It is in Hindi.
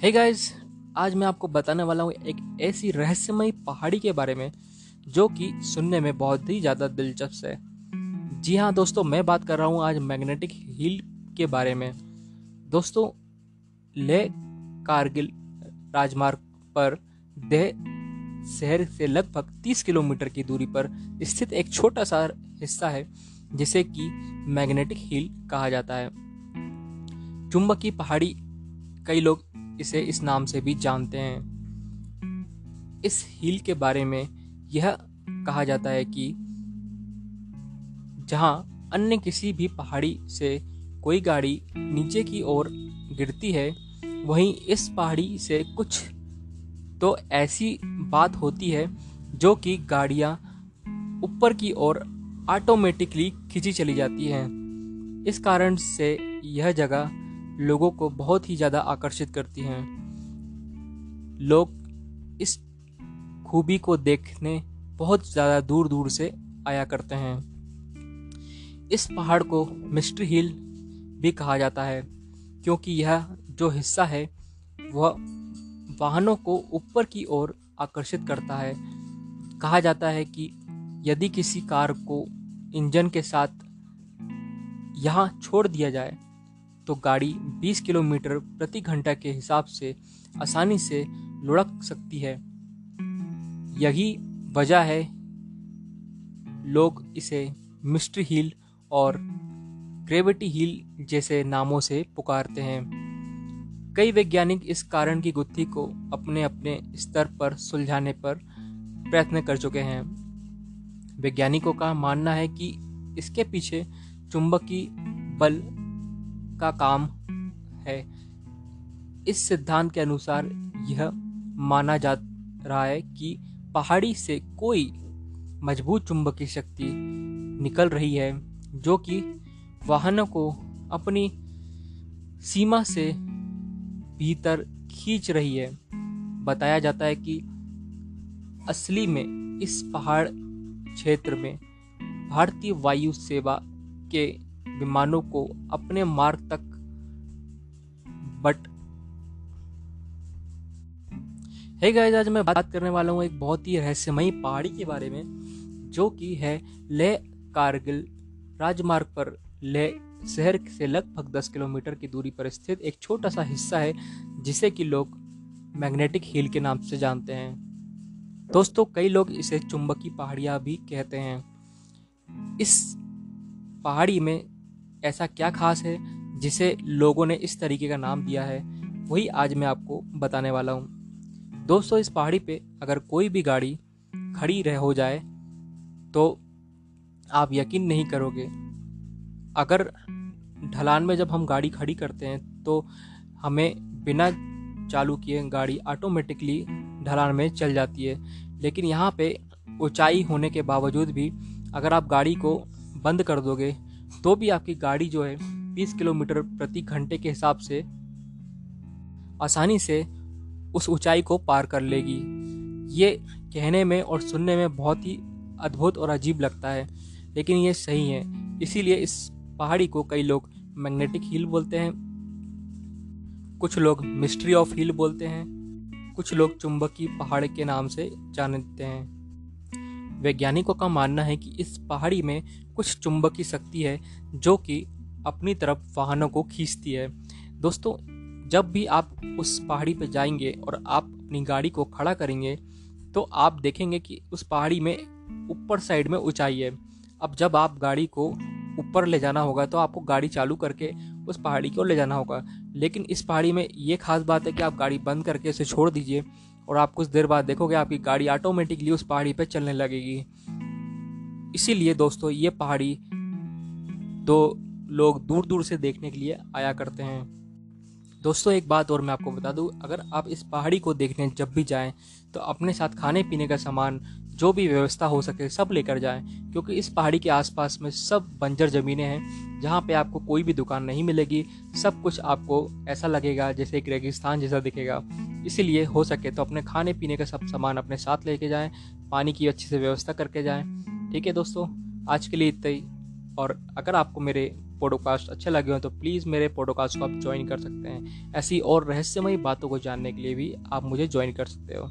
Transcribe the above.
हे गाइस आज मैं आपको बताने वाला हूँ एक ऐसी रहस्यमयी पहाड़ी के बारे में, जो कि सुनने में बहुत ही ज़्यादा दिलचस्प है। जी हाँ दोस्तों, मैं बात कर रहा हूँ आज मैग्नेटिक हिल के बारे में। दोस्तों, ले कारगिल राजमार्ग पर देह शहर से लगभग 30 किलोमीटर की दूरी पर स्थित एक छोटा सा हिस्सा है, जिसे कि मैग्नेटिक हिल कहा जाता है। चुंबकी पहाड़ी, कई लोग इसे इस नाम से भी जानते हैं। इस हिल के बारे में यह कहा जाता है कि जहाँ अन्य किसी भी पहाड़ी से कोई गाड़ी नीचे की ओर गिरती है, वहीं इस पहाड़ी से कुछ तो ऐसी बात होती है जो कि गाड़ियाँ ऊपर की ओर ऑटोमेटिकली खींची चली जाती हैं। इस कारण से यह जगह लोगों को बहुत ही ज़्यादा आकर्षित करती हैं। लोग इस खूबी को देखने बहुत ज़्यादा दूर दूर से आया करते हैं। इस पहाड़ को मिस्ट्री हिल भी कहा जाता है, क्योंकि यह जो हिस्सा है, वह वाहनों को ऊपर की ओर आकर्षित करता है। कहा जाता है कि यदि किसी कार को इंजन के साथ यहाँ छोड़ दिया जाए तो गाड़ी 20 किलोमीटर प्रति घंटा के हिसाब से आसानी से लुढ़क सकती है। यही वजह है, लोग इसे मिस्ट्री हिल और ग्रेविटी हिल जैसे नामों से पुकारते हैं। कई वैज्ञानिक इस कारण की गुत्थी को अपने अपने स्तर पर सुलझाने पर प्रयत्न कर चुके हैं। वैज्ञानिकों का मानना है कि इसके पीछे चुंबकीय बल का काम है। इस सिद्धांत के अनुसार यह माना जा रहा है कि पहाड़ी से कोई मज़बूत चुंबकीय शक्ति निकल रही है, जो कि वाहनों को अपनी सीमा से भीतर खींच रही है। बताया जाता है कि असली में इस पहाड़ क्षेत्र में भारतीय वायु सेवा के विमानों को अपने मार्ग तक बट है गाइस आज मैं बात करने वाला हूँ एक बहुत ही रहस्यमयी पहाड़ी के बारे में, जो कि है लेह कारगिल राजमार्ग पर। लेह शहर से लगभग 10 किलोमीटर की दूरी पर स्थित एक छोटा सा हिस्सा है, जिसे कि लोग मैग्नेटिक हिल के नाम से जानते हैं। दोस्तों, कई लोग इसे चुंबकी पहाड़ियाँ भी कहते हैं। इस पहाड़ी में ऐसा क्या खास है जिसे लोगों ने इस तरीके का नाम दिया है? वही आज मैं आपको बताने वाला हूँ। दोस्तों, इस पहाड़ी पे अगर कोई भी गाड़ी खड़ी रह हो जाए तो आप यकीन नहीं करोगे। अगर ढलान में जब हम गाड़ी खड़ी करते हैं तो हमें बिना चालू किए गाड़ी ऑटोमेटिकली ढलान में चल जाती है। लेकिन यहाँ पे ऊंचाई होने के बावजूद भी अगर आप गाड़ी को बंद कर दोगे तो भी आपकी गाड़ी जो है 20 किलोमीटर प्रति घंटे के हिसाब से आसानी से उस ऊंचाई को पार कर लेगी। ये कहने में और सुनने में बहुत ही अद्भुत और अजीब लगता है, लेकिन ये सही है। इसीलिए इस पहाड़ी को कई लोग मैग्नेटिक हिल बोलते हैं, कुछ लोग मिस्ट्री ऑफ़ हिल बोलते हैं, कुछ लोग चुंबकी पहाड़ के नाम से जानते हैं। वैज्ञानिकों का मानना है कि इस पहाड़ी में कुछ चुंबकीय शक्ति है जो कि अपनी तरफ़ वाहनों को खींचती है। दोस्तों, जब भी आप उस पहाड़ी पर जाएँगे और आप अपनी गाड़ी को खड़ा करेंगे तो आप देखेंगे कि उस पहाड़ी में ऊपर साइड में ऊंचाई है। अब जब आप गाड़ी को ऊपर ले जाना होगा तो आपको गाड़ी चालू करके उस पहाड़ी की ले जाना होगा। लेकिन इस पहाड़ी में ये खास बात है कि आप गाड़ी बंद करके उसे छोड़ दीजिए। और आप कुछ देर बाद देखोगे आपकी गाड़ी ऑटोमेटिकली उस पहाड़ी पर चलने लगेगी। इसीलिए दोस्तों, ये पहाड़ी दो लोग दूर दूर से देखने के लिए आया करते हैं। दोस्तों, एक बात और मैं आपको बता दूँ, अगर आप इस पहाड़ी को देखने जब भी जाएँ तो अपने साथ खाने पीने का सामान, जो भी व्यवस्था हो सके, सब लेकर जाएँ, क्योंकि इस पहाड़ी के आसपास में सब बंजर ज़मीनें हैं, जहाँ पे आपको कोई भी दुकान नहीं मिलेगी। सब कुछ आपको ऐसा लगेगा जैसे एक रेगिस्तान जैसा दिखेगा। इसीलिए हो सके तो अपने खाने पीने का सब सामान अपने साथ लेके जाएँ, पानी की अच्छी से व्यवस्था करके जाएँ। ठीक है दोस्तों, आज के लिए इतना ही। और अगर आपको मेरे पॉडकास्ट अच्छे लगे हों तो प्लीज़ मेरे पॉडकास्ट को आप ज्वाइन कर सकते हैं। ऐसी और रहस्यमयी बातों को जानने के लिए भी आप मुझे ज्वाइन कर सकते हो।